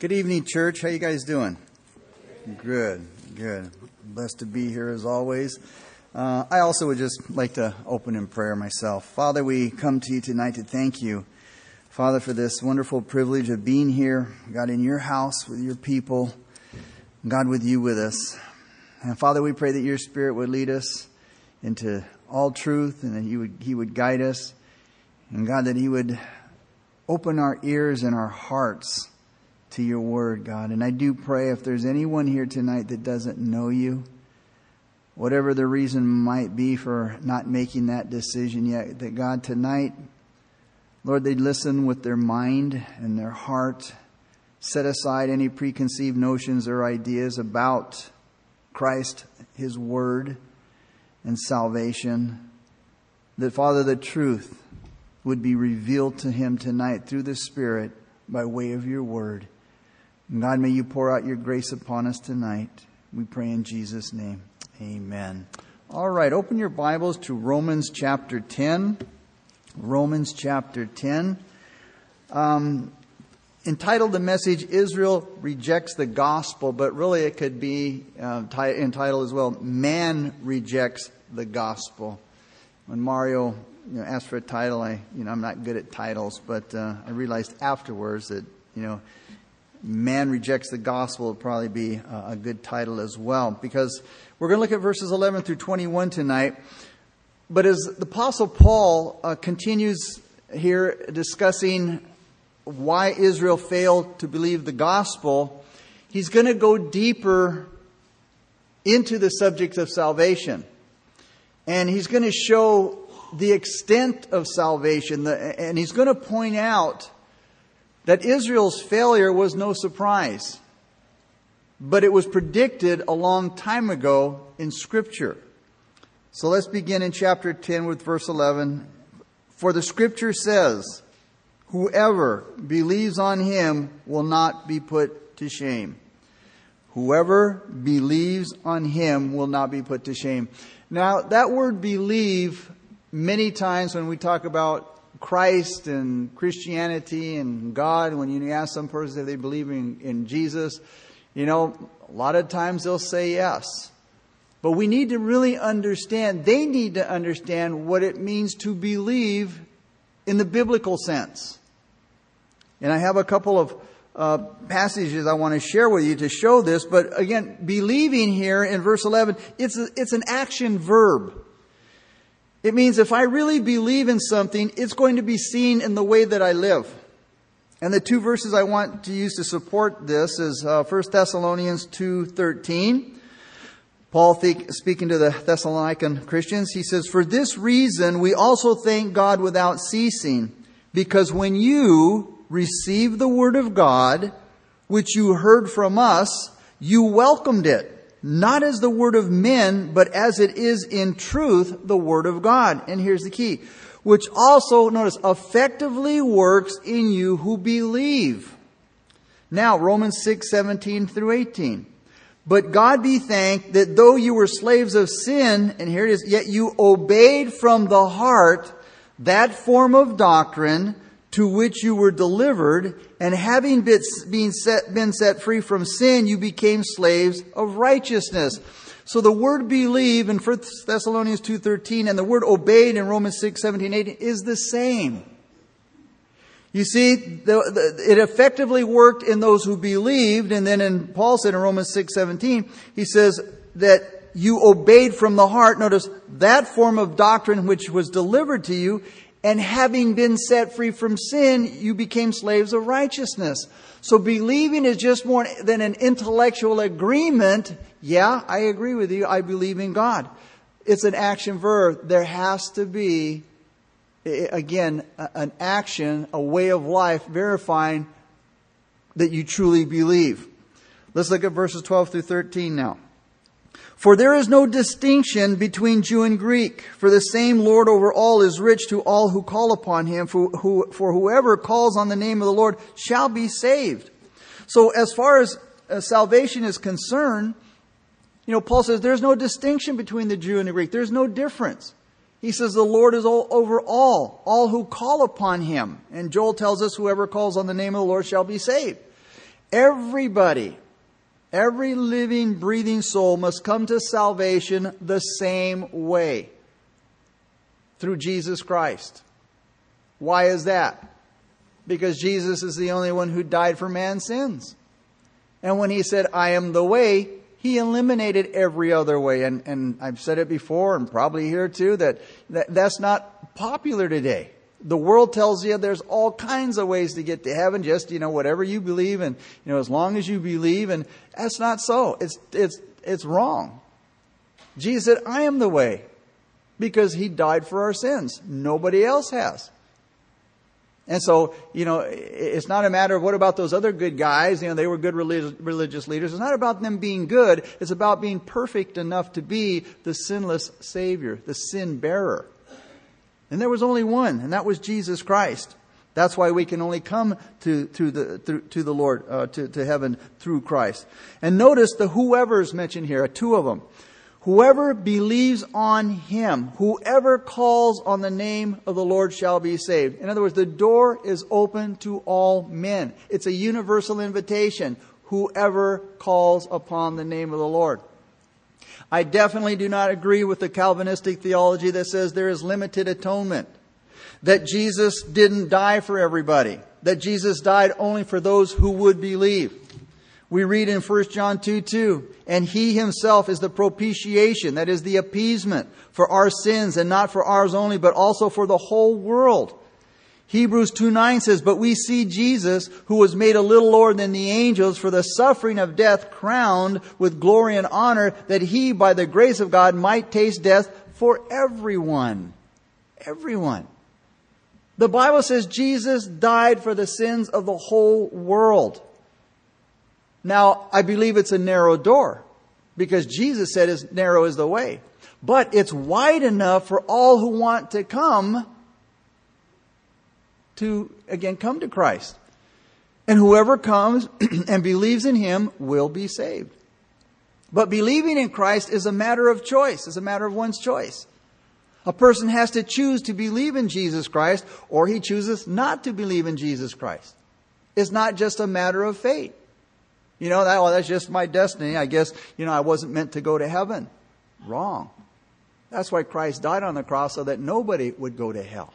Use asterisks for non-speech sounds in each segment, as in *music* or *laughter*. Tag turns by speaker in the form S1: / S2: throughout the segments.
S1: Good evening, church. How you guys doing? Good, good. Blessed to be here as always. Uh, I also would just like to open in prayer myself. Father, we come to you tonight to thank you, Father, for this wonderful privilege of being here, God, in your house with your people, God, with you with us. And Father, we pray that your Spirit would lead us into all truth and that he would, he would guide us. And God, that he would open our ears and our hearts to your word, God. And I do pray if there's anyone here tonight that doesn't know you, whatever the reason might be for not making that decision yet, that God, tonight, Lord, they'd listen with their mind and their heart, set aside any preconceived notions or ideas about Christ, His Word, and salvation. That, Father, the truth would be revealed to him tonight through the Spirit by way of your Word. God, may you pour out your grace upon us tonight. We pray in Jesus' name. Amen. All right, open your Bibles to Romans chapter 10. Romans chapter 10. Um, entitled the message, Israel Rejects the Gospel, but really it could be uh, t- entitled as well, Man Rejects the Gospel. When Mario you know, asked for a title, I, you know, I'm not good at titles, but uh, I realized afterwards that, you know, man rejects the gospel would probably be a good title as well. Because we're going to look at verses 11 through 21 tonight. But as the apostle paul uh, continues here discussing why israel failed to believe the gospel he's going to go deeper into the subject of salvation. And he's going to show the extent of salvation and he's going to point out that Israel's failure was no surprise, but it was predicted a long time ago in Scripture. So let's begin in chapter 10 with verse 11. For the Scripture says, Whoever believes on him will not be put to shame. Whoever believes on him will not be put to shame. Now, that word believe, many times when we talk about Christ and Christianity and God, when you ask some person if they believe in, in Jesus, you know, a lot of times they'll say yes. But we need to really understand, they need to understand what it means to believe in the biblical sense. And I have a couple of uh, passages I want to share with you to show this, but again, believing here in verse 11, it's, a, it's an action verb. It means if I really believe in something, it's going to be seen in the way that I live. And the two verses I want to use to support this is uh, 1 Thessalonians 2.13. Paul speaking to the Thessalonican Christians, he says, For this reason we also thank God without ceasing, because when you received the word of God, which you heard from us, you welcomed it not as the word of men, but as it is in truth the word of God. And here's the key, which also, notice, effectively works in you who believe. Now, Romans 6, 17 through 18. But God be thanked that though you were slaves of sin, and here it is, yet you obeyed from the heart that form of doctrine to which you were delivered, and having been set, free from sin, you became slaves of righteousness. So the word believe in 1 Thessalonians 2.13 and the word obeyed in Romans 6, 17, 18 is the same. You see, the, the, it effectively worked in those who believed, and then in Paul said in Romans 6, 17, he says that you obeyed from the heart. Notice that form of doctrine which was delivered to you, and having been set free from sin, you became slaves of righteousness. So believing is just more than an intellectual agreement. Yeah, I agree with you. I believe in God. It's an action verb. There has to be, again, an action, a way of life verifying that you truly believe. Let's look at verses 12 through 13 now. For there is no distinction between Jew and Greek, for the same Lord over all is rich to all who call upon him, for, who, for whoever calls on the name of the Lord shall be saved. So as far as uh, salvation is concerned, you know, Paul says there's no distinction between the Jew and the Greek. There's no difference. He says the Lord is all, over all, all who call upon him. And Joel tells us whoever calls on the name of the Lord shall be saved. Everybody, every living, breathing soul must come to salvation the same way through Jesus Christ. Why is that? Because Jesus is the only one who died for man's sins. And when he said, I am the way, he eliminated every other way. And, and I've said it before and probably here too that, that that's not popular today. The world tells you there's all kinds of ways to get to heaven, just, you know, whatever you believe and, you know, as long as you believe. And that's not so. It's, it's, it's wrong. Jesus said, I am the way because he died for our sins. Nobody else has. And so, you know, it's not a matter of what about those other good guys? You know, they were good religious leaders. It's not about them being good. It's about being perfect enough to be the sinless Savior, the sin bearer. And there was only one, and that was Jesus Christ. That's why we can only come to, to, the, through, to the Lord, uh, to, to heaven through Christ. And notice the whoever's mentioned here, two of them. Whoever believes on him, whoever calls on the name of the Lord shall be saved. In other words, the door is open to all men. It's a universal invitation. Whoever calls upon the name of the Lord. I definitely do not agree with the Calvinistic theology that says there is limited atonement. That Jesus didn't die for everybody. That Jesus died only for those who would believe. We read in 1 John 2 2, and he himself is the propitiation, that is the appeasement for our sins, and not for ours only, but also for the whole world. Hebrews 2 9 says, But we see Jesus, who was made a little lower than the angels for the suffering of death, crowned with glory and honor, that he, by the grace of God, might taste death for everyone. Everyone. The Bible says Jesus died for the sins of the whole world. Now, I believe it's a narrow door because Jesus said is narrow is the way. But it's wide enough for all who want to come to again come to Christ. And whoever comes *clears throat* and believes in him will be saved. But believing in Christ is a matter of choice, it's a matter of one's choice. A person has to choose to believe in Jesus Christ or he chooses not to believe in Jesus Christ. It's not just a matter of fate. You know, that, well, that's just my destiny. I guess, you know, I wasn't meant to go to heaven. Wrong. That's why Christ died on the cross so that nobody would go to hell.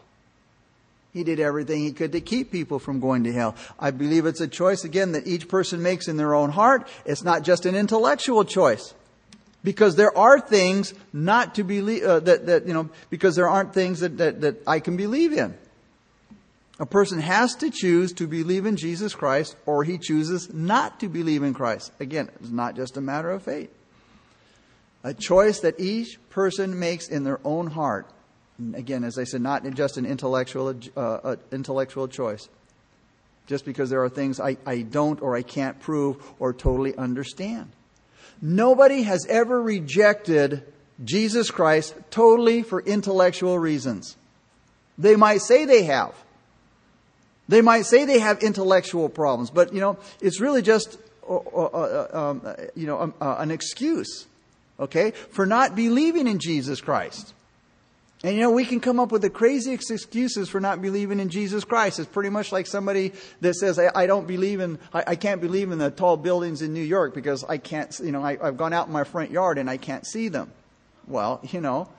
S1: He did everything he could to keep people from going to hell. I believe it's a choice, again, that each person makes in their own heart. It's not just an intellectual choice. Because there are things not to believe, uh, that, that, you know, because there aren't things that, that, that I can believe in. A person has to choose to believe in Jesus Christ or he chooses not to believe in Christ. Again, it's not just a matter of faith. A choice that each person makes in their own heart. Again, as I said, not just an intellectual, uh, intellectual choice. Just because there are things I, I don't or I can't prove or totally understand. Nobody has ever rejected Jesus Christ totally for intellectual reasons. They might say they have. They might say they have intellectual problems, but you know, it's really just uh, uh, uh um, uh, you know um, uh, an excuse, okay, for not believing in Jesus Christ. And you know, we can come up with the craziest excuses for not believing in Jesus Christ. It's pretty much like somebody that says, I, I don't believe in, I, I, can't believe in the tall buildings in New York because I can't, you know, I, I've gone out in my front yard and I can't see them. Well, you know,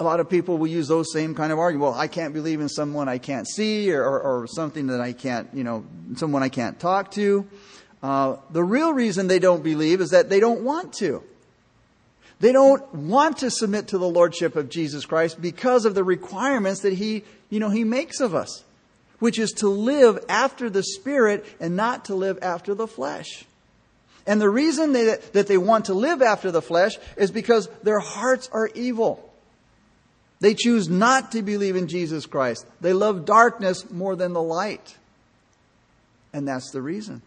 S1: a lot of people will use those same kind of arguments. Well, I can't believe in someone I can't see or, or, or something that I can't, you know, someone I can't talk to. Uh, the real reason they don't believe is that they don't want to. They don't want to submit to the lordship of Jesus Christ because of the requirements that he, you know, he makes of us, which is to live after the spirit and not to live after the flesh. And the reason they, that they want to live after the flesh is because their hearts are evil. They choose not to believe in Jesus Christ. They love darkness more than the light. And that's the reason.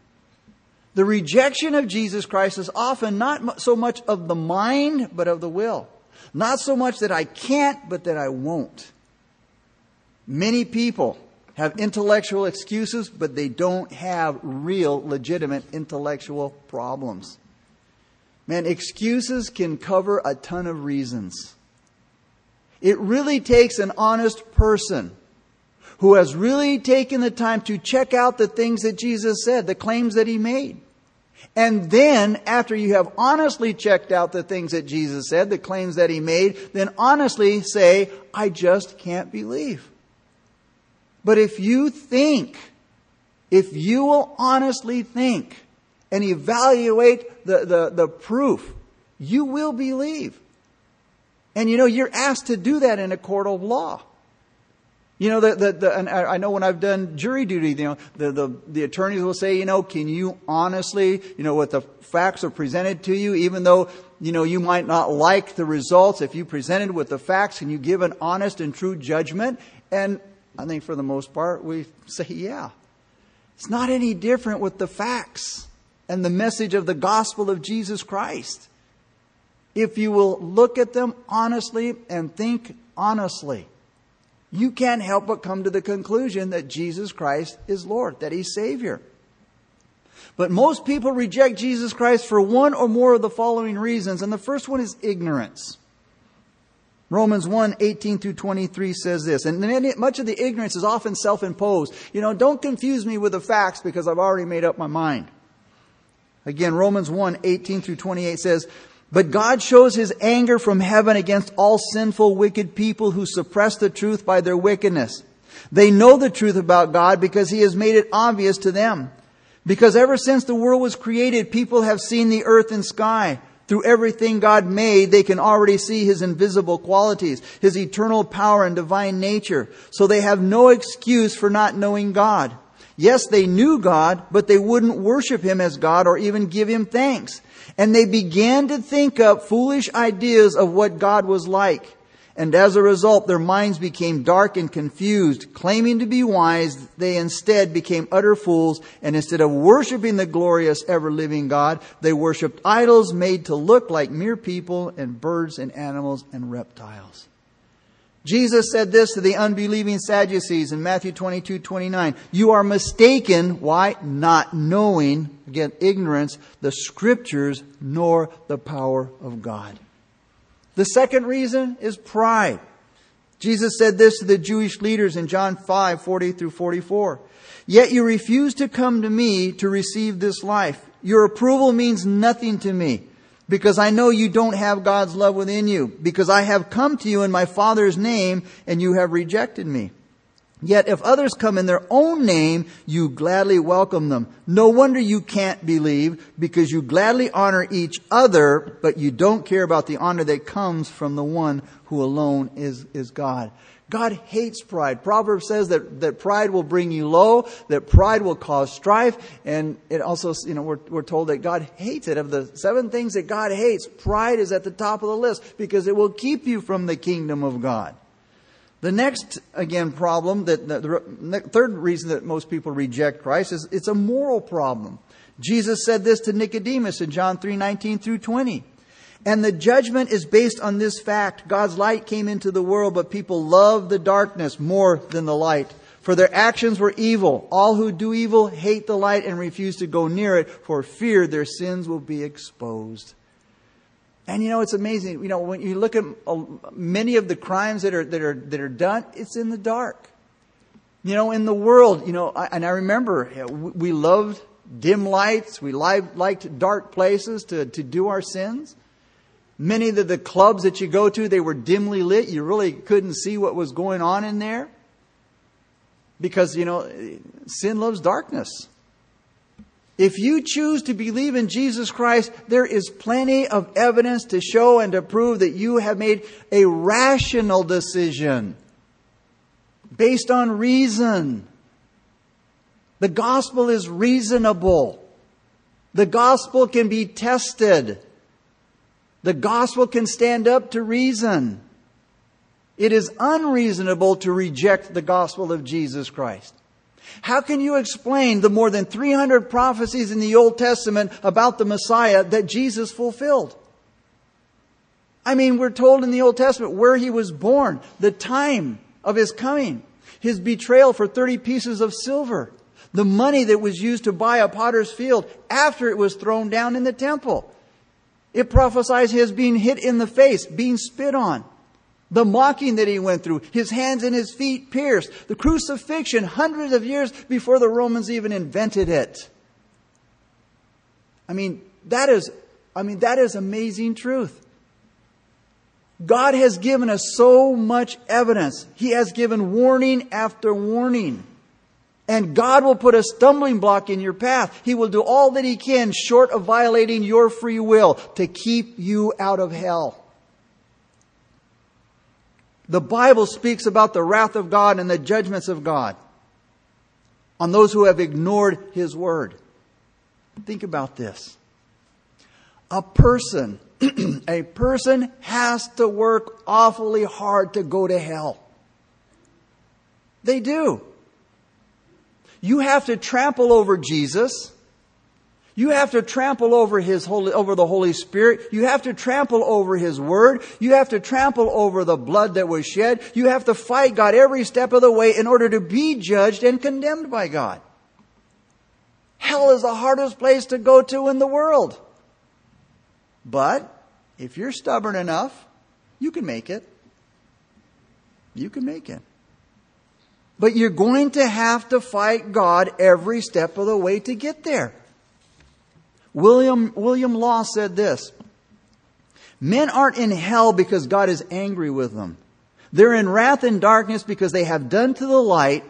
S1: The rejection of Jesus Christ is often not so much of the mind, but of the will. Not so much that I can't, but that I won't. Many people have intellectual excuses, but they don't have real, legitimate intellectual problems. Man, excuses can cover a ton of reasons. It really takes an honest person who has really taken the time to check out the things that Jesus said, the claims that he made. And then, after you have honestly checked out the things that Jesus said, the claims that he made, then honestly say, I just can't believe. But if you think, if you will honestly think and evaluate the, the, the proof, you will believe. And you know, you're asked to do that in a court of law. You know, the, the, the, and I know when I've done jury duty, you know, the, the, the attorneys will say, you know, can you honestly, you know, what the facts are presented to you, even though, you know, you might not like the results, if you presented with the facts, can you give an honest and true judgment? And I think for the most part, we say, yeah. It's not any different with the facts and the message of the gospel of Jesus Christ. If you will look at them honestly and think honestly, you can't help but come to the conclusion that Jesus Christ is Lord, that He's Savior. But most people reject Jesus Christ for one or more of the following reasons, and the first one is ignorance. Romans 1, 18 through 23 says this, and much of the ignorance is often self-imposed. You know, don't confuse me with the facts because I've already made up my mind. Again, Romans 1, 18 through 28 says, but God shows his anger from heaven against all sinful, wicked people who suppress the truth by their wickedness. They know the truth about God because he has made it obvious to them. Because ever since the world was created, people have seen the earth and sky. Through everything God made, they can already see his invisible qualities, his eternal power and divine nature. So they have no excuse for not knowing God. Yes, they knew God, but they wouldn't worship him as God or even give him thanks. And they began to think up foolish ideas of what God was like. And as a result, their minds became dark and confused. Claiming to be wise, they instead became utter fools. And instead of worshiping the glorious, ever living God, they worshiped idols made to look like mere people and birds and animals and reptiles. Jesus said this to the unbelieving Sadducees in Matthew 22, 29. You are mistaken. Why? Not knowing, again, ignorance, the scriptures nor the power of God. The second reason is pride. Jesus said this to the Jewish leaders in John 5, 40 through 44. Yet you refuse to come to me to receive this life. Your approval means nothing to me because I know you don't have God's love within you, because I have come to you in my Father's name and you have rejected me. Yet if others come in their own name, you gladly welcome them. No wonder you can't believe because you gladly honor each other, but you don't care about the honor that comes from the one who alone is, is God. God hates pride. Proverbs says that, that pride will bring you low, that pride will cause strife, and it also, you know, we're, we're told that God hates it. Of the seven things that God hates, pride is at the top of the list because it will keep you from the kingdom of God. The next, again, problem that the, the third reason that most people reject Christ is it's a moral problem. Jesus said this to Nicodemus in John 3 19 through 20. And the judgment is based on this fact. God's light came into the world, but people love the darkness more than the light. For their actions were evil. All who do evil hate the light and refuse to go near it for fear their sins will be exposed. And you know, it's amazing. You know, when you look at uh, many of the crimes that are, that are, that are done, it's in the dark. You know, in the world, you know, and I remember we loved dim lights. We liked dark places to, to do our sins. Many of the clubs that you go to, they were dimly lit. You really couldn't see what was going on in there. Because, you know, sin loves darkness. If you choose to believe in Jesus Christ, there is plenty of evidence to show and to prove that you have made a rational decision based on reason. The gospel is reasonable. The gospel can be tested. The gospel can stand up to reason. It is unreasonable to reject the gospel of Jesus Christ. How can you explain the more than 300 prophecies in the Old Testament about the Messiah that Jesus fulfilled? I mean, we're told in the Old Testament where he was born, the time of his coming, his betrayal for 30 pieces of silver, the money that was used to buy a potter's field after it was thrown down in the temple. It prophesies his being hit in the face, being spit on. The mocking that he went through, his hands and his feet pierced, the crucifixion hundreds of years before the Romans even invented it. I mean, that is, I mean, that is amazing truth. God has given us so much evidence. He has given warning after warning. And God will put a stumbling block in your path. He will do all that He can short of violating your free will to keep you out of hell. The Bible speaks about the wrath of God and the judgments of God on those who have ignored His word. Think about this. A person, *clears throat* a person has to work awfully hard to go to hell. They do. You have to trample over Jesus. You have to trample over his holy, over the Holy Spirit. You have to trample over his word. You have to trample over the blood that was shed. You have to fight God every step of the way in order to be judged and condemned by God. Hell is the hardest place to go to in the world. But if you're stubborn enough, you can make it. You can make it. But you're going to have to fight God every step of the way to get there. William, William Law said this Men aren't in hell because God is angry with them. They're in wrath and darkness because they have done to the light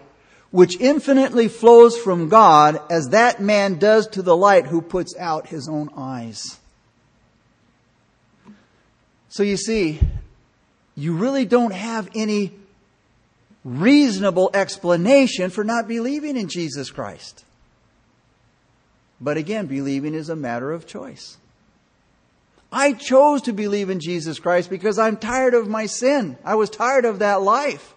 S1: which infinitely flows from God as that man does to the light who puts out his own eyes. So you see, you really don't have any reasonable explanation for not believing in Jesus Christ. But again, believing is a matter of choice. I chose to believe in Jesus Christ because I'm tired of my sin. I was tired of that life.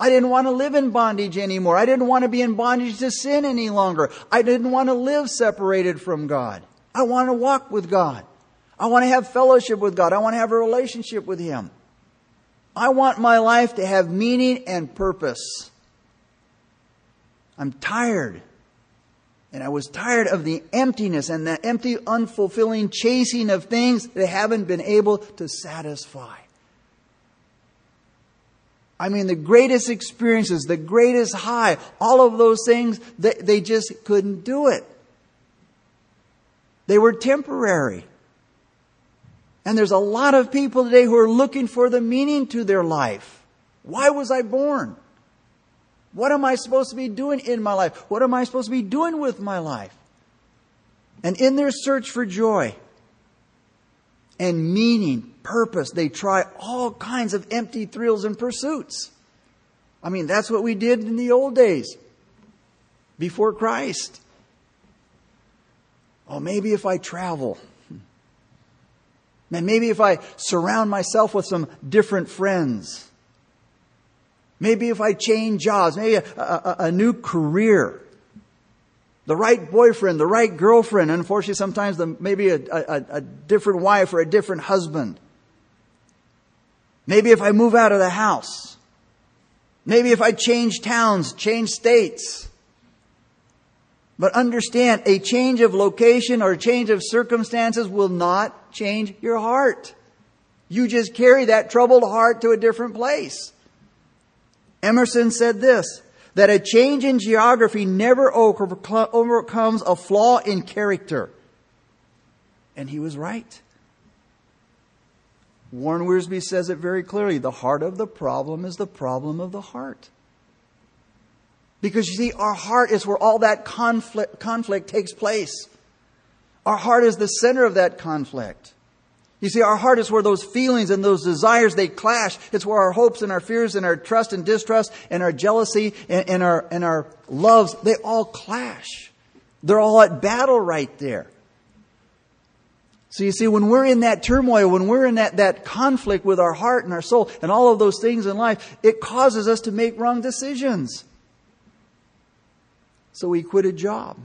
S1: I didn't want to live in bondage anymore. I didn't want to be in bondage to sin any longer. I didn't want to live separated from God. I want to walk with God. I want to have fellowship with God. I want to have a relationship with Him. I want my life to have meaning and purpose. I'm tired. And I was tired of the emptiness and the empty, unfulfilling chasing of things that haven't been able to satisfy. I mean, the greatest experiences, the greatest high, all of those things, they, they just couldn't do it. They were temporary. And there's a lot of people today who are looking for the meaning to their life. Why was I born? What am I supposed to be doing in my life? What am I supposed to be doing with my life? And in their search for joy and meaning, purpose, they try all kinds of empty thrills and pursuits. I mean, that's what we did in the old days before Christ. Oh, maybe if I travel. Man, maybe if I surround myself with some different friends. Maybe if I change jobs, maybe a, a, a, new career. The right boyfriend, the right girlfriend. Unfortunately, sometimes the, maybe a, a different wife or a different husband. Maybe if I move out of the house. Maybe if I change towns, change states. But understand, a change of location or a change of circumstances will not change your heart. You just carry that troubled heart to a different place. Emerson said this, that a change in geography never overcomes a flaw in character. And he was right. Warren Wiersbe says it very clearly. The heart of the problem is the problem of the heart. Because you see, our heart is where all that conflict, conflict takes place. Our heart is the center of that conflict. You see, our heart is where those feelings and those desires, they clash. It's where our hopes and our fears and our trust and distrust and our jealousy and, and our, and our loves, they all clash. They're all at battle right there. So you see, when we're in that turmoil, when we're in that, that conflict with our heart and our soul and all of those things in life, it causes us to make wrong decisions. So we quit a job.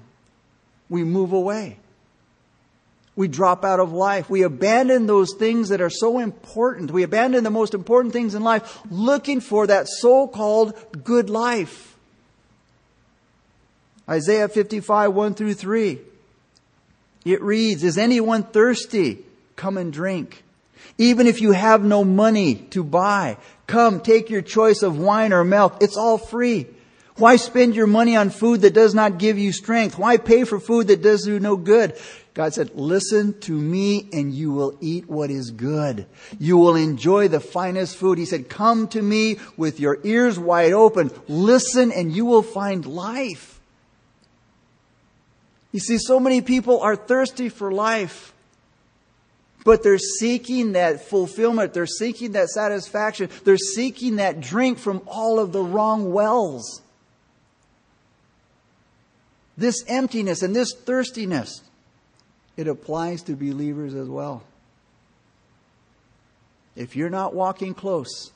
S1: We move away. We drop out of life. We abandon those things that are so important. We abandon the most important things in life looking for that so called good life. Isaiah 55, 1 through 3. It reads, Is anyone thirsty? Come and drink. Even if you have no money to buy, come take your choice of wine or milk. It's all free. Why spend your money on food that does not give you strength? Why pay for food that does you no good? God said, listen to me and you will eat what is good. You will enjoy the finest food. He said, come to me with your ears wide open. Listen and you will find life. You see, so many people are thirsty for life, but they're seeking that fulfillment. They're seeking that satisfaction. They're seeking that drink from all of the wrong wells. This emptiness and this thirstiness it applies to believers as well. If you're not walking close,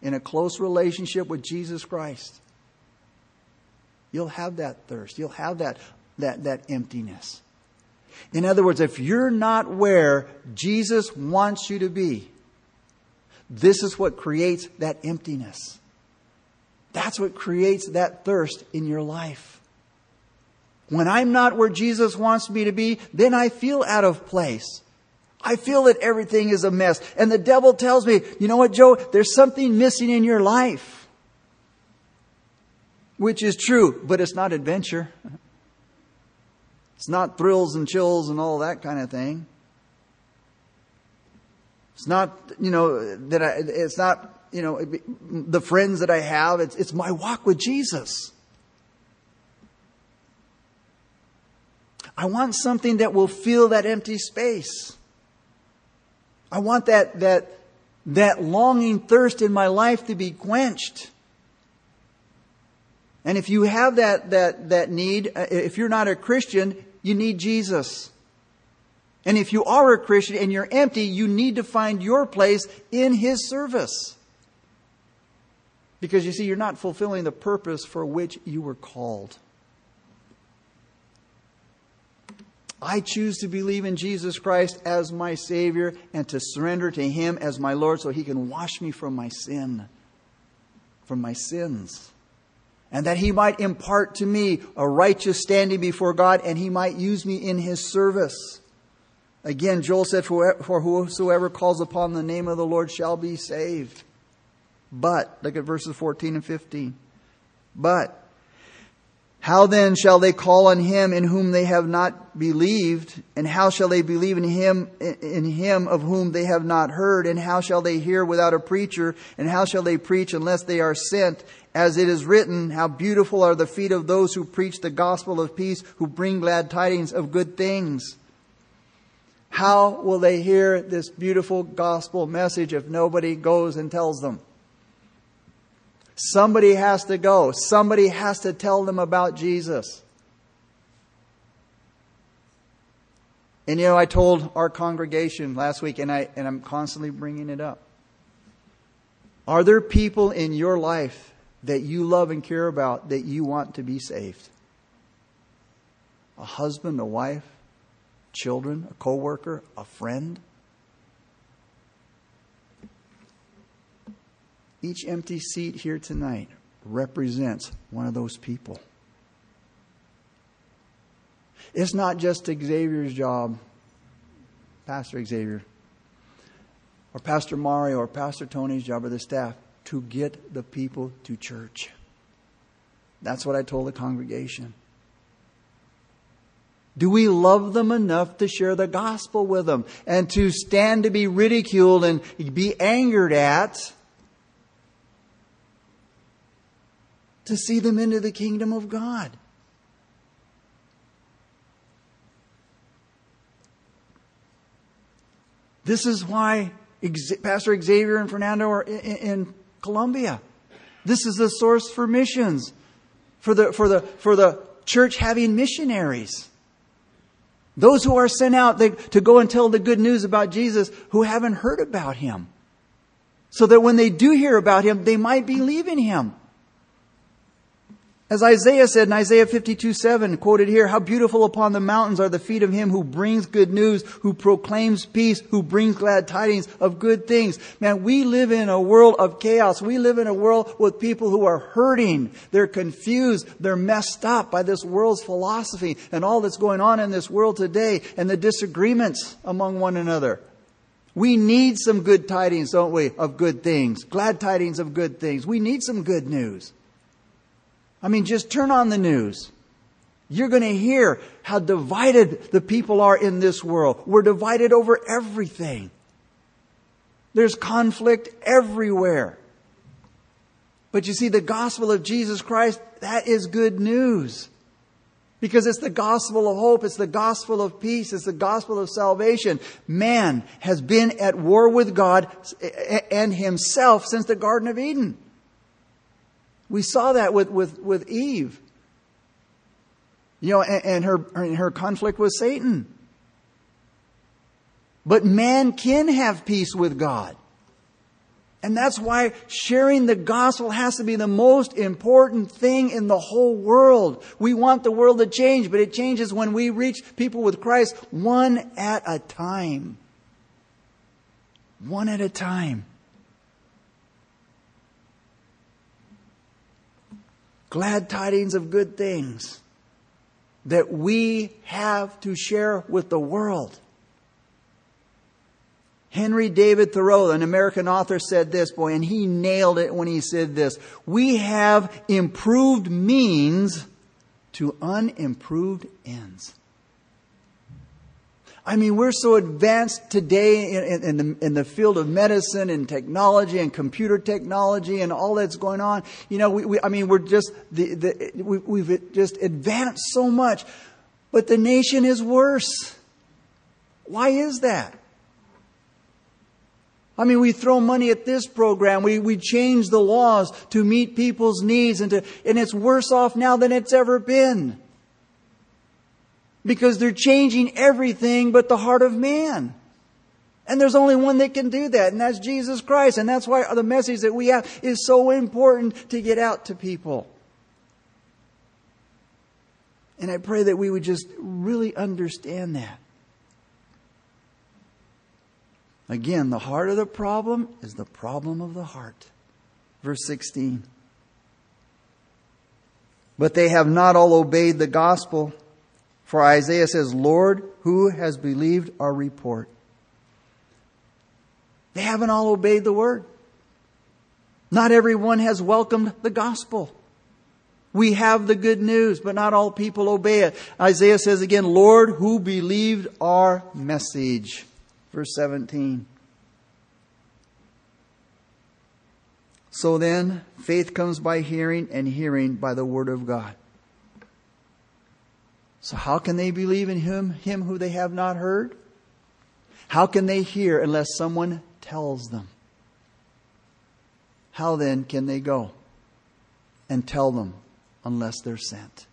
S1: in a close relationship with Jesus Christ, you'll have that thirst. You'll have that, that, that emptiness. In other words, if you're not where Jesus wants you to be, this is what creates that emptiness. That's what creates that thirst in your life. When I'm not where Jesus wants me to be, then I feel out of place. I feel that everything is a mess. And the devil tells me, you know what, Joe? There's something missing in your life. Which is true, but it's not adventure. It's not thrills and chills and all that kind of thing. It's not, you know, that I, it's not, you know, the friends that I have. It's, it's my walk with Jesus. I want something that will fill that empty space. I want that, that, that longing thirst in my life to be quenched. And if you have that, that, that need, uh, if you're not a Christian, you need Jesus. And if you are a Christian and you're empty, you need to find your place in His service. Because you see, you're not fulfilling the purpose for which you were called. I choose to believe in Jesus Christ as my Savior and to surrender to Him as my Lord so He can wash me from my sin, from my sins. And that He might impart to me a righteous standing before God and He might use me in His service. Again, Joel said, For whosoever calls upon the name of the Lord shall be saved. But, look at verses 14 and 15. But, how then shall they call on him in whom they have not believed? And how shall they believe in him, in him of whom they have not heard? And how shall they hear without a preacher? And how shall they preach unless they are sent? As it is written, how beautiful are the feet of those who preach the gospel of peace, who bring glad tidings of good things. How will they hear this beautiful gospel message if nobody goes and tells them? Somebody has to go. Somebody has to tell them about Jesus. And you know, I told our congregation last week, and, I, and I'm constantly bringing it up. Are there people in your life that you love and care about that you want to be saved? A husband, a wife, children, a coworker, a friend? Each empty seat here tonight represents one of those people. It's not just Xavier's job, Pastor Xavier, or Pastor Mario, or Pastor Tony's job, or the staff to get the people to church. That's what I told the congregation. Do we love them enough to share the gospel with them and to stand to be ridiculed and be angered at to see them into the kingdom of God. This is why Pastor Xavier and Fernando are in Colombia. This is the source for missions, for the, for the, for the church having missionaries. Those who are sent out to go and tell the good news about Jesus who haven't heard about him. So that when they do hear about him, they might believe in him. As Isaiah said in Isaiah 52 7, quoted here, how beautiful upon the mountains are the feet of him who brings good news, who proclaims peace, who brings glad tidings of good things. Man, we live in a world of chaos. We live in a world with people who are hurting. They're confused. They're messed up by this world's philosophy and all that's going on in this world today and the disagreements among one another. We need some good tidings, don't we, of good things. Glad tidings of good things. We need some good news. I mean, just turn on the news. You're going to hear how divided the people are in this world. We're divided over everything. There's conflict everywhere. But you see, the gospel of Jesus Christ, that is good news. Because it's the gospel of hope, it's the gospel of peace, it's the gospel of salvation. Man has been at war with God and himself since the Garden of Eden. We saw that with, with, with Eve. You know, and, and her, her conflict with Satan. But man can have peace with God. And that's why sharing the gospel has to be the most important thing in the whole world. We want the world to change, but it changes when we reach people with Christ one at a time. One at a time. Glad tidings of good things that we have to share with the world. Henry David Thoreau, an American author, said this, boy, and he nailed it when he said this. We have improved means to unimproved ends. I mean, we're so advanced today in, in, the, in the field of medicine and technology and computer technology and all that's going on. You know, we, we I mean, we're just, the, the, we, we've just advanced so much. But the nation is worse. Why is that? I mean, we throw money at this program. We, we change the laws to meet people's needs and to, and it's worse off now than it's ever been. Because they're changing everything but the heart of man. And there's only one that can do that, and that's Jesus Christ. And that's why the message that we have is so important to get out to people. And I pray that we would just really understand that. Again, the heart of the problem is the problem of the heart. Verse 16. But they have not all obeyed the gospel. For Isaiah says, Lord, who has believed our report? They haven't all obeyed the word. Not everyone has welcomed the gospel. We have the good news, but not all people obey it. Isaiah says again, Lord, who believed our message? Verse 17. So then, faith comes by hearing, and hearing by the word of God. So, how can they believe in him, him who they have not heard? How can they hear unless someone tells them? How then can they go and tell them unless they're sent?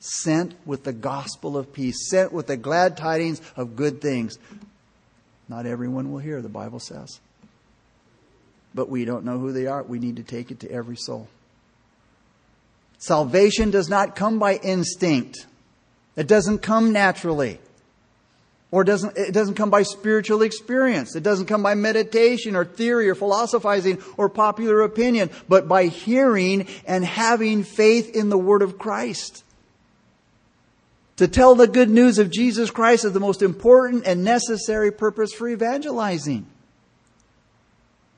S1: Sent with the gospel of peace, sent with the glad tidings of good things. Not everyone will hear, the Bible says. But we don't know who they are. We need to take it to every soul. Salvation does not come by instinct. It doesn't come naturally. Or doesn't, it doesn't come by spiritual experience. It doesn't come by meditation or theory or philosophizing or popular opinion, but by hearing and having faith in the Word of Christ. To tell the good news of Jesus Christ is the most important and necessary purpose for evangelizing.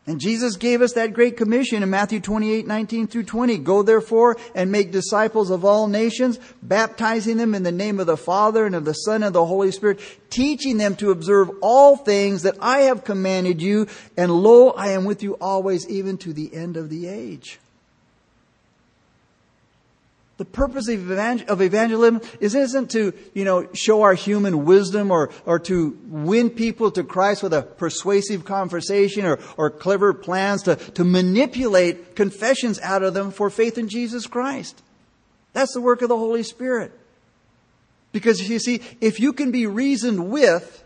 S1: And Jesus gave us that great commission in Matthew 28, 19 through 20. Go therefore and make disciples of all nations, baptizing them in the name of the Father and of the Son and of the Holy Spirit, teaching them to observe all things that I have commanded you. And lo, I am with you always, even to the end of the age. The purpose of, evangelism is, isn't to, you know, show our human wisdom or, or to win people to Christ with a persuasive conversation or, or clever plans to, to manipulate confessions out of them for faith in Jesus Christ. That's the work of the Holy Spirit. Because you see, if you can be reasoned with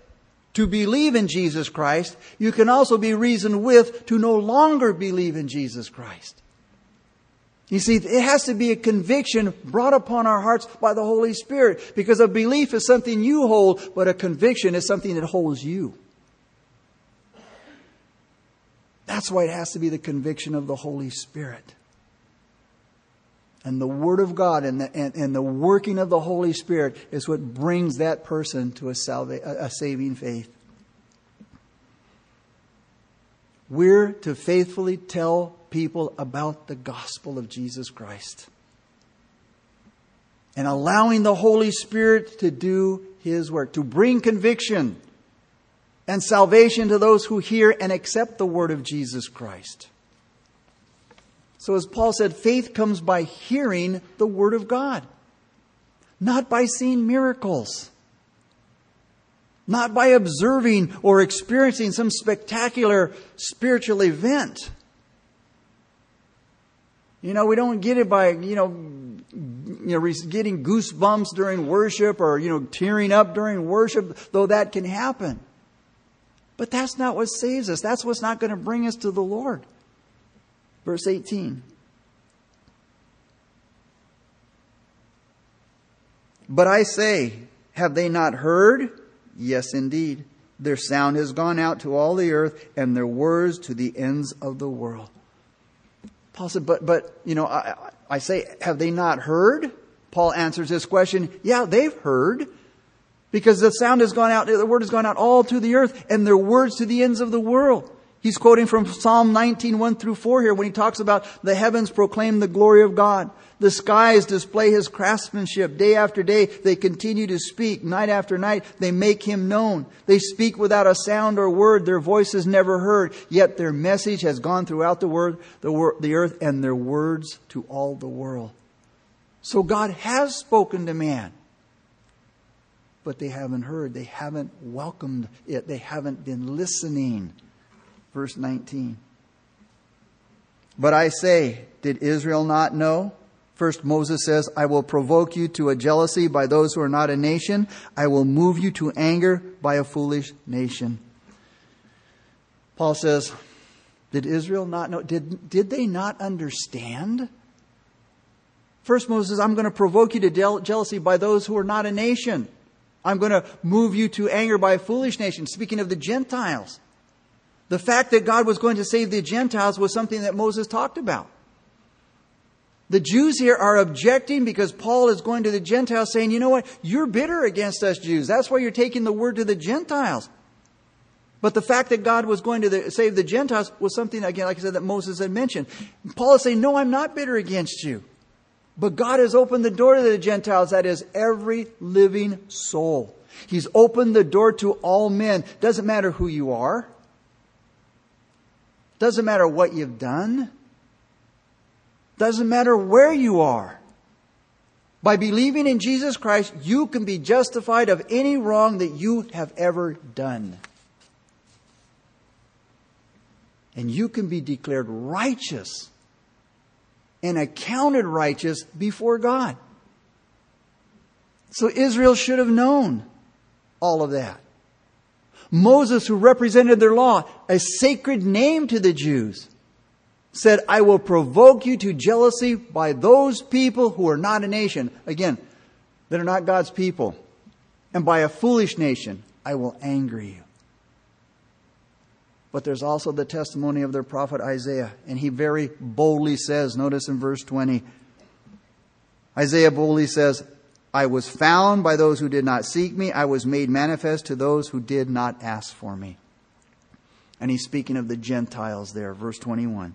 S1: to believe in Jesus Christ, you can also be reasoned with to no longer believe in Jesus Christ. You see, it has to be a conviction brought upon our hearts by the Holy Spirit because a belief is something you hold, but a conviction is something that holds you. That's why it has to be the conviction of the Holy Spirit. And the Word of God and the, and, and the working of the Holy Spirit is what brings that person to a, salva- a saving faith. We're to faithfully tell people about the gospel of Jesus Christ. And allowing the Holy Spirit to do His work, to bring conviction and salvation to those who hear and accept the word of Jesus Christ. So, as Paul said, faith comes by hearing the word of God, not by seeing miracles, not by observing or experiencing some spectacular spiritual event. You know, we don't get it by, you know, you know, getting goosebumps during worship or, you know, tearing up during worship, though that can happen. But that's not what saves us. That's what's not going to bring us to the Lord. Verse 18. But I say, have they not heard? Yes, indeed. Their sound has gone out to all the earth, and their words to the ends of the world. Paul said, but, but, you know, I, I say, have they not heard? Paul answers this question, yeah, they've heard. Because the sound has gone out, the word has gone out all to the earth, and their words to the ends of the world. He's quoting from Psalm 19, 1 through 4 here when he talks about the heavens proclaim the glory of God. The skies display his craftsmanship. Day after day, they continue to speak. Night after night, they make him known. They speak without a sound or word. Their voice is never heard. Yet their message has gone throughout the, word, the, the earth and their words to all the world. So God has spoken to man but they haven't heard. They haven't welcomed it. They haven't been listening. Verse 19. But I say, did Israel not know? First, Moses says, I will provoke you to a jealousy by those who are not a nation. I will move you to anger by a foolish nation. Paul says, Did Israel not know? Did, did they not understand? First, Moses, I'm going to provoke you to jealousy by those who are not a nation. I'm going to move you to anger by a foolish nation. Speaking of the Gentiles. The fact that God was going to save the Gentiles was something that Moses talked about. The Jews here are objecting because Paul is going to the Gentiles saying, you know what? You're bitter against us Jews. That's why you're taking the word to the Gentiles. But the fact that God was going to the, save the Gentiles was something, again, like I said, that Moses had mentioned. Paul is saying, no, I'm not bitter against you. But God has opened the door to the Gentiles, that is, every living soul. He's opened the door to all men. Doesn't matter who you are. Doesn't matter what you've done. Doesn't matter where you are. By believing in Jesus Christ, you can be justified of any wrong that you have ever done. And you can be declared righteous and accounted righteous before God. So Israel should have known all of that. Moses, who represented their law, a sacred name to the Jews, said, I will provoke you to jealousy by those people who are not a nation. Again, that are not God's people. And by a foolish nation, I will anger you. But there's also the testimony of their prophet Isaiah. And he very boldly says, notice in verse 20, Isaiah boldly says, I was found by those who did not seek me. I was made manifest to those who did not ask for me. And he's speaking of the Gentiles there, verse 21.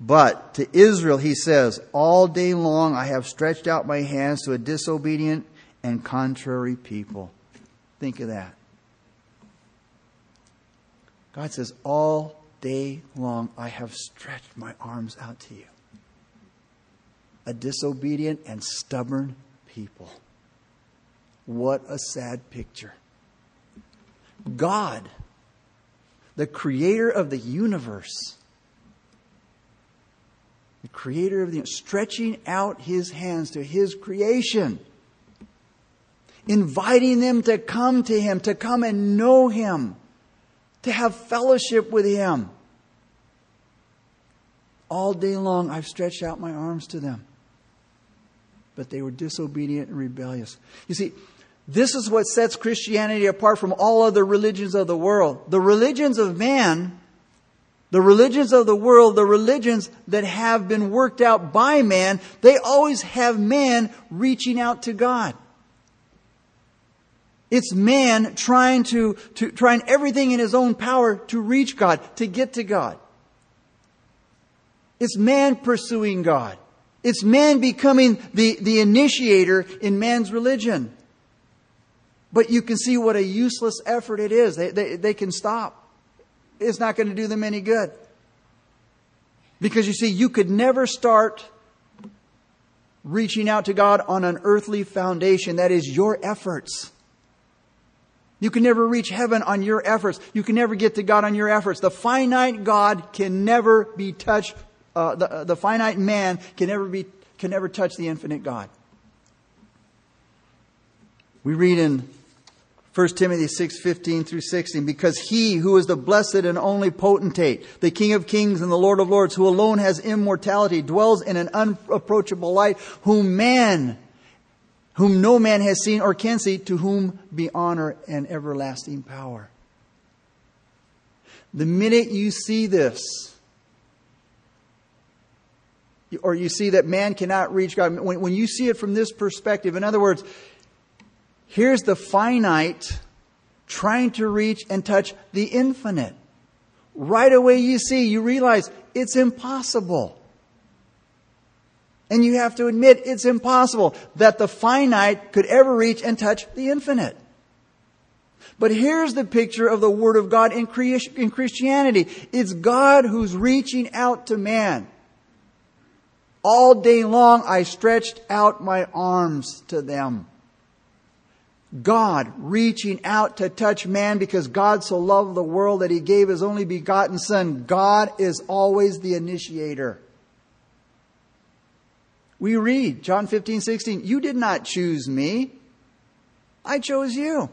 S1: But to Israel, he says, All day long I have stretched out my hands to a disobedient and contrary people. Think of that. God says, All day long I have stretched my arms out to you. A disobedient and stubborn people. What a sad picture. God, the creator of the universe, the creator of the stretching out his hands to his creation, inviting them to come to him, to come and know him to have fellowship with Him. All day long, I've stretched out my arms to them. But they were disobedient and rebellious. You see, this is what sets Christianity apart from all other religions of the world. The religions of man, the religions of the world, the religions that have been worked out by man, they always have man reaching out to God. It's man trying to, to, trying everything in his own power to reach God, to get to God. It's man pursuing God. It's man becoming the, the initiator in man's religion. But you can see what a useless effort it is. They, they, they can stop. It's not going to do them any good. Because you see, you could never start reaching out to God on an earthly foundation. That is your efforts. You can never reach heaven on your efforts. You can never get to God on your efforts. The finite God can never be touched. Uh, the, the finite man can never be can never touch the infinite God. We read in 1 Timothy 6, 15 through 16, because he who is the blessed and only potentate, the King of kings and the Lord of lords, who alone has immortality, dwells in an unapproachable light, whom man, whom no man has seen or can see, to whom be honor and everlasting power. The minute you see this, or you see that man cannot reach God, when, when you see it from this perspective, in other words, Here's the finite trying to reach and touch the infinite. Right away you see, you realize it's impossible. And you have to admit it's impossible that the finite could ever reach and touch the infinite. But here's the picture of the Word of God in Christianity. It's God who's reaching out to man. All day long I stretched out my arms to them. God reaching out to touch man because God so loved the world that he gave his only begotten son. God is always the initiator. We read John 15, 16, you did not choose me. I chose you.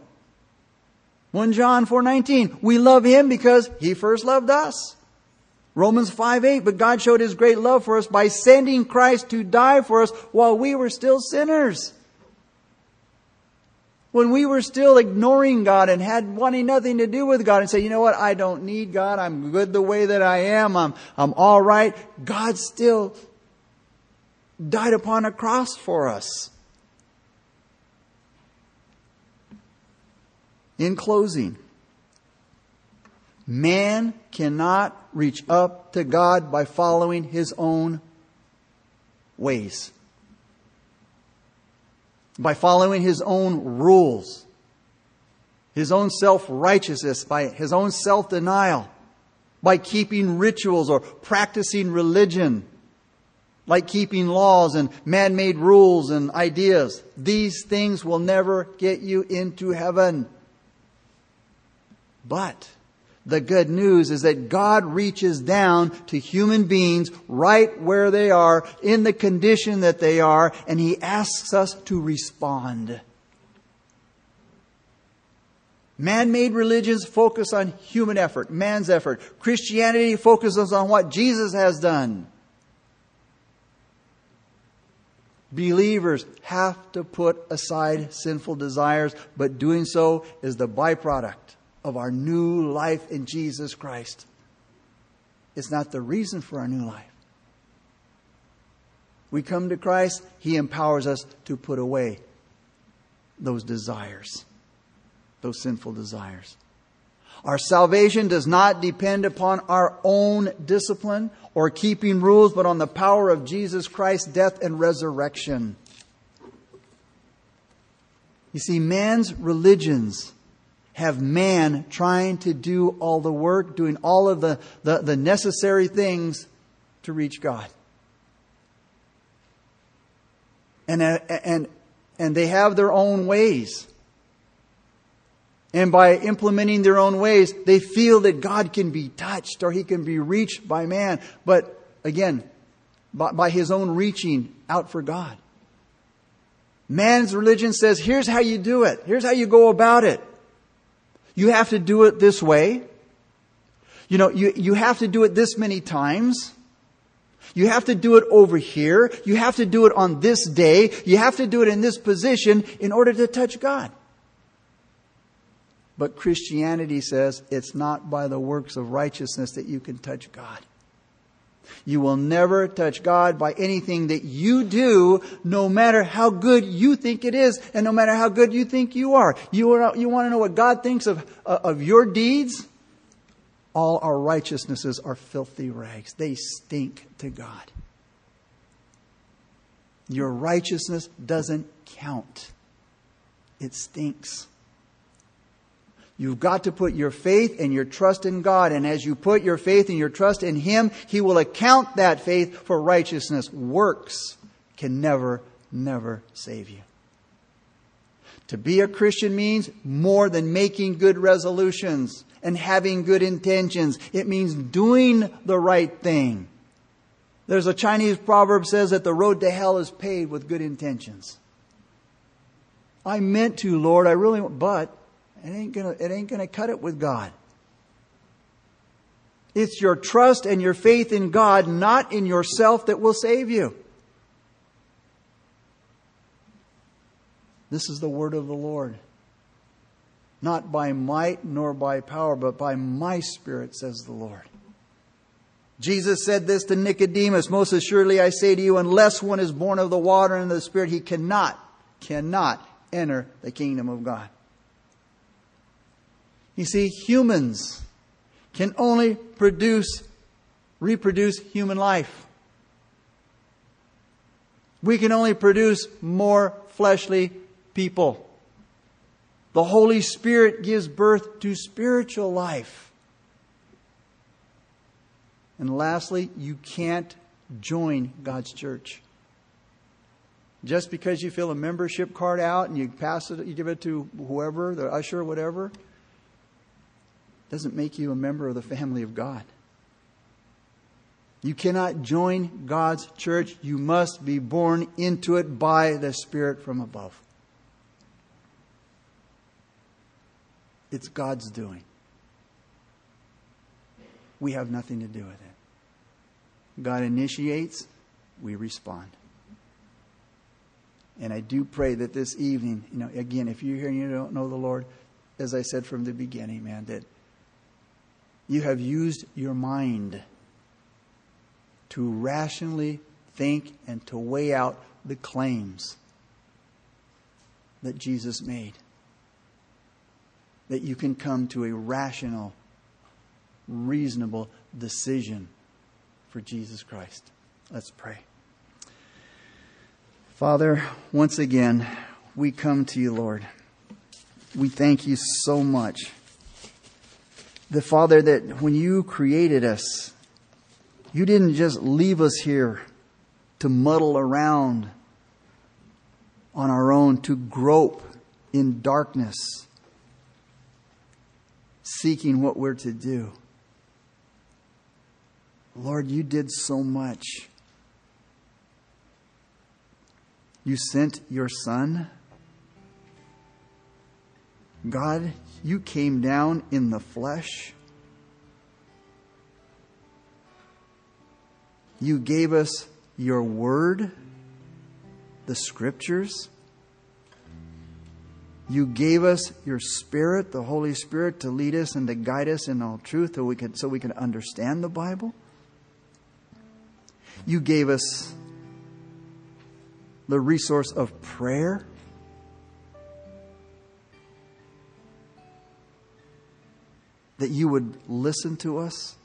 S1: 1 John 4, 19, we love him because he first loved us. Romans 5, 8, but God showed his great love for us by sending Christ to die for us while we were still sinners when we were still ignoring God and had wanting nothing to do with God and say, you know what, I don't need God, I'm good the way that I am, I'm, I'm alright, God still died upon a cross for us. In closing, man cannot reach up to God by following his own ways by following his own rules, his own self righteousness, by his own self denial, by keeping rituals or practicing religion, like keeping laws and man made rules and ideas. These things will never get you into heaven. But the good news is that God reaches down to human beings right where they are, in the condition that they are, and He asks us to respond. Man made religions focus on human effort, man's effort. Christianity focuses on what Jesus has done. Believers have to put aside sinful desires, but doing so is the byproduct of our new life in Jesus Christ. It's not the reason for our new life. We come to Christ, He empowers us to put away those desires, those sinful desires. Our salvation does not depend upon our own discipline or keeping rules, but on the power of Jesus Christ's death and resurrection. You see, man's religions have man trying to do all the work, doing all of the, the, the necessary things to reach God. And, uh, and, and they have their own ways. And by implementing their own ways, they feel that God can be touched or he can be reached by man. But again, by, by his own reaching out for God. Man's religion says, here's how you do it. Here's how you go about it. You have to do it this way. You know, you, you have to do it this many times. You have to do it over here. You have to do it on this day. You have to do it in this position in order to touch God. But Christianity says it's not by the works of righteousness that you can touch God. You will never touch God by anything that you do, no matter how good you think it is, and no matter how good you think you are. You, are, you want to know what God thinks of, uh, of your deeds? All our righteousnesses are filthy rags. They stink to God. Your righteousness doesn't count, it stinks. You've got to put your faith and your trust in God. And as you put your faith and your trust in Him, He will account that faith for righteousness. Works can never, never save you. To be a Christian means more than making good resolutions and having good intentions. It means doing the right thing. There's a Chinese proverb says that the road to hell is paved with good intentions. I meant to, Lord, I really, but it ain't gonna, it ain't gonna cut it with God. It's your trust and your faith in God, not in yourself, that will save you. This is the word of the Lord. Not by might nor by power, but by my spirit, says the Lord. Jesus said this to Nicodemus Most assuredly I say to you, unless one is born of the water and the Spirit, he cannot, cannot enter the kingdom of God. You see, humans can only produce, reproduce human life. We can only produce more fleshly people. The Holy Spirit gives birth to spiritual life. And lastly, you can't join God's church. Just because you fill a membership card out and you pass it, you give it to whoever, the usher, whatever, doesn't make you a member of the family of God. You cannot join God's church. You must be born into it by the Spirit from above. It's God's doing. We have nothing to do with it. God initiates, we respond. And I do pray that this evening, you know, again, if you're here and you don't know the Lord, as I said from the beginning, man, that you have used your mind to rationally think and to weigh out the claims that Jesus made. That you can come to a rational, reasonable decision for Jesus Christ. Let's pray. Father, once again, we come to you, Lord. We thank you so much. The Father, that when you created us, you didn't just leave us here to muddle around on our own, to grope in darkness, seeking what we're to do. Lord, you did so much. You sent your Son. God, you came down in the flesh. You gave us your word, the scriptures. You gave us your spirit, the Holy Spirit, to lead us and to guide us in all truth so we could, so we could understand the Bible. You gave us the resource of prayer. That you would listen to us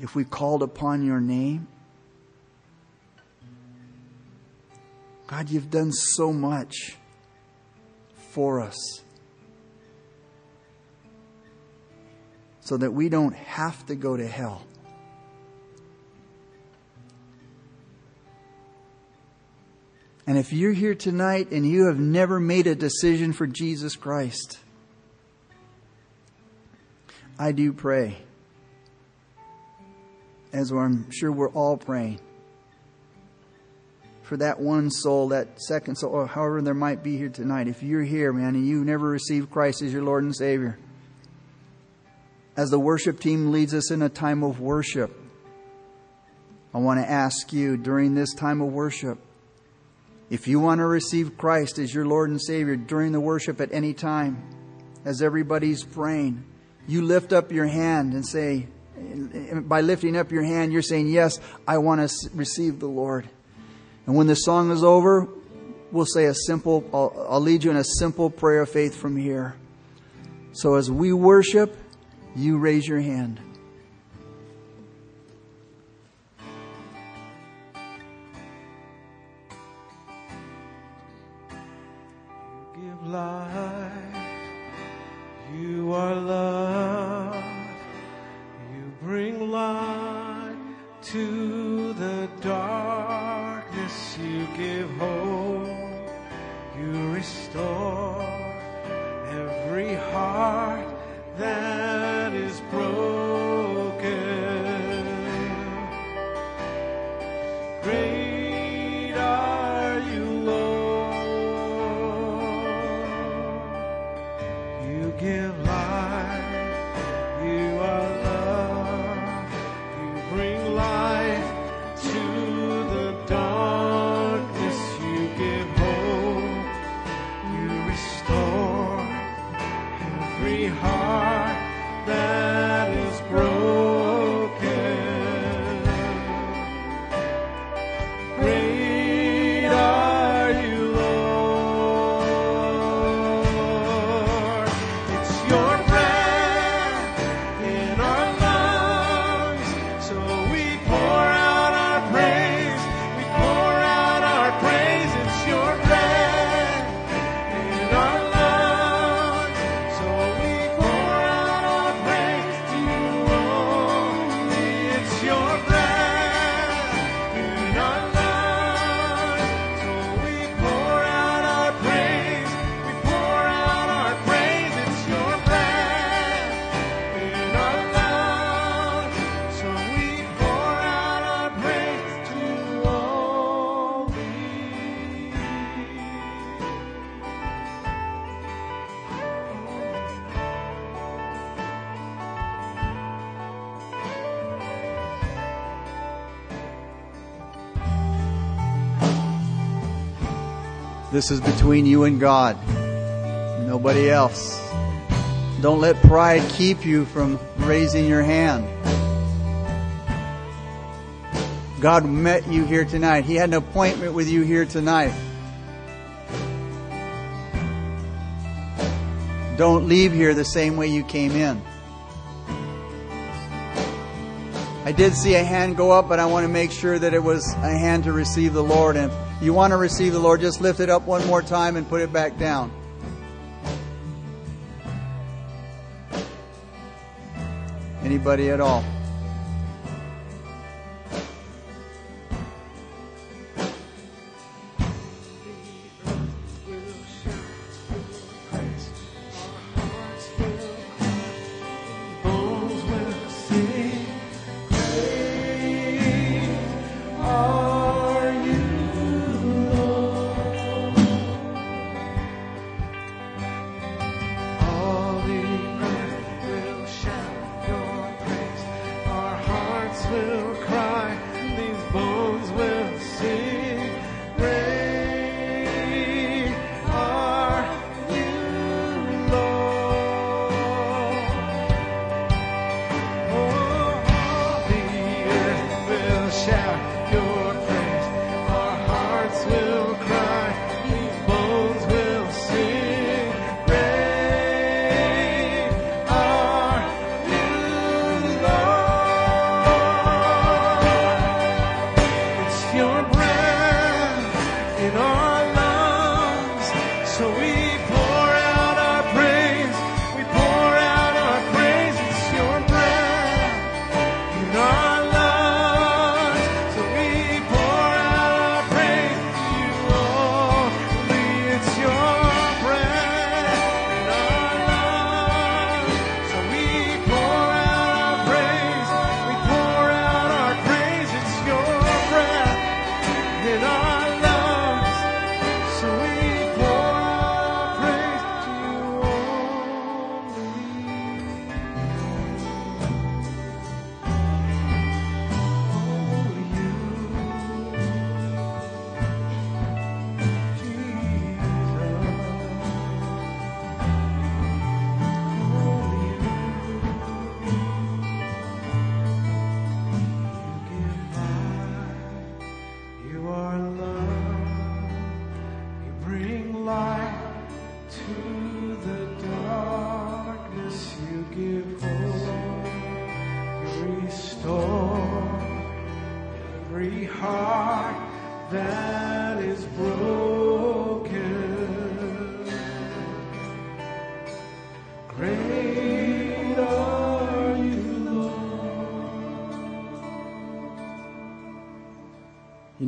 S1: if we called upon your name. God, you've done so much for us so that we don't have to go to hell. And if you're here tonight and you have never made a decision for Jesus Christ, I do pray, as I'm sure we're all praying, for that one soul, that second soul, or however there might be here tonight. If you're here, man, and you never received Christ as your Lord and Savior, as the worship team leads us in a time of worship, I want to ask you during this time of worship if you want to receive Christ as your Lord and Savior during the worship at any time, as everybody's praying, you lift up your hand and say, by lifting up your hand, you're saying, Yes, I want to receive the Lord. And when the song is over, we'll say a simple, I'll, I'll lead you in a simple prayer of faith from here. So as we worship, you raise your hand.
S2: give life.
S1: This is between you and God, nobody else. Don't let pride keep you from raising your hand. God met you here tonight. He had an appointment with you here tonight. Don't leave here the same way you came in. I did see a hand go up, but I want to make sure that it was a hand to receive the Lord. And you want to receive the Lord, just lift it up one more time and put it back down. Anybody at all?
S2: will
S1: cry.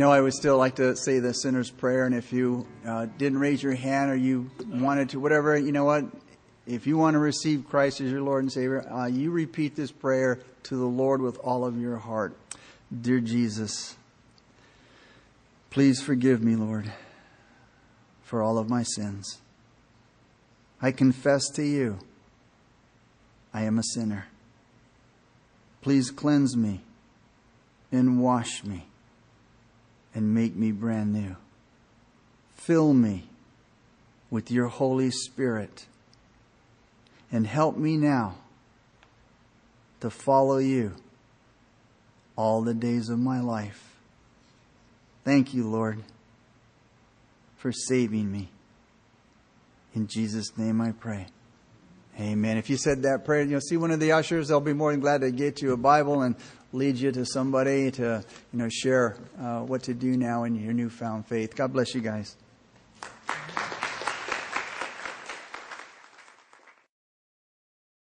S1: Know, I would still like to say the sinner's prayer, and if you uh, didn't raise your hand or you wanted to, whatever, you know what? If you want to receive Christ as your Lord and Savior, uh, you repeat this prayer to the Lord with all of your heart. Dear Jesus, please forgive me, Lord, for all of my sins. I confess to you, I am a sinner. Please cleanse me and wash me and make me brand new. Fill me with your Holy Spirit and help me now to follow you all the days of my life. Thank you, Lord, for saving me. In Jesus' name I pray. Amen. If you said that prayer, you'll see one of the ushers. They'll be more than glad to get you a Bible and Lead you to somebody to you know share uh, what to do now in your newfound faith. God bless you guys.